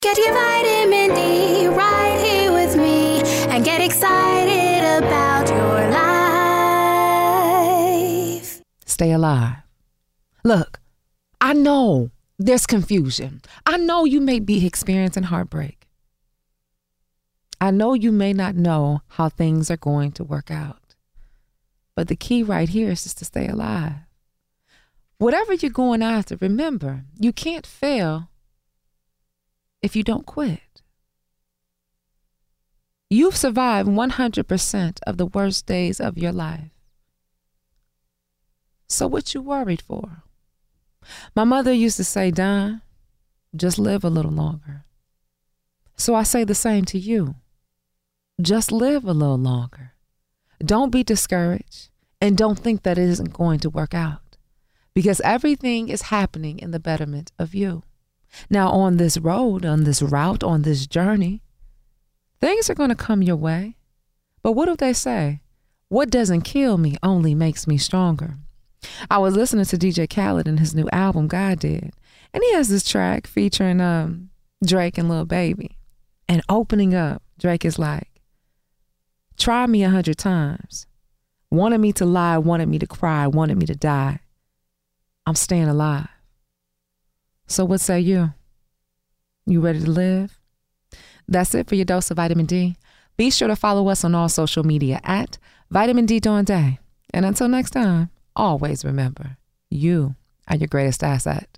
Get your vitamin D right here with me and get excited about your life. Stay alive. Look, I know there's confusion. I know you may be experiencing heartbreak. I know you may not know how things are going to work out. But the key right here is just to stay alive. Whatever you're going after, remember, you can't fail if you don't quit. You've survived 100% of the worst days of your life. So what you worried for? My mother used to say, Dawn, just live a little longer. So I say the same to you. Just live a little longer. Don't be discouraged and don't think that it isn't going to work out because everything is happening in the betterment of you. Now, on this road, on this route, on this journey, things are going to come your way. But what do they say? What doesn't kill me only makes me stronger. I was listening to DJ Khaled and his new album, God Did, and he has this track featuring um, Drake and Lil Baby. And opening up, Drake is like, Try me a hundred times. Wanted me to lie, wanted me to cry, wanted me to die. I'm staying alive. So, what say you? You ready to live? That's it for your dose of vitamin D. Be sure to follow us on all social media at Vitamin D Dawn Day. And until next time, always remember you are your greatest asset.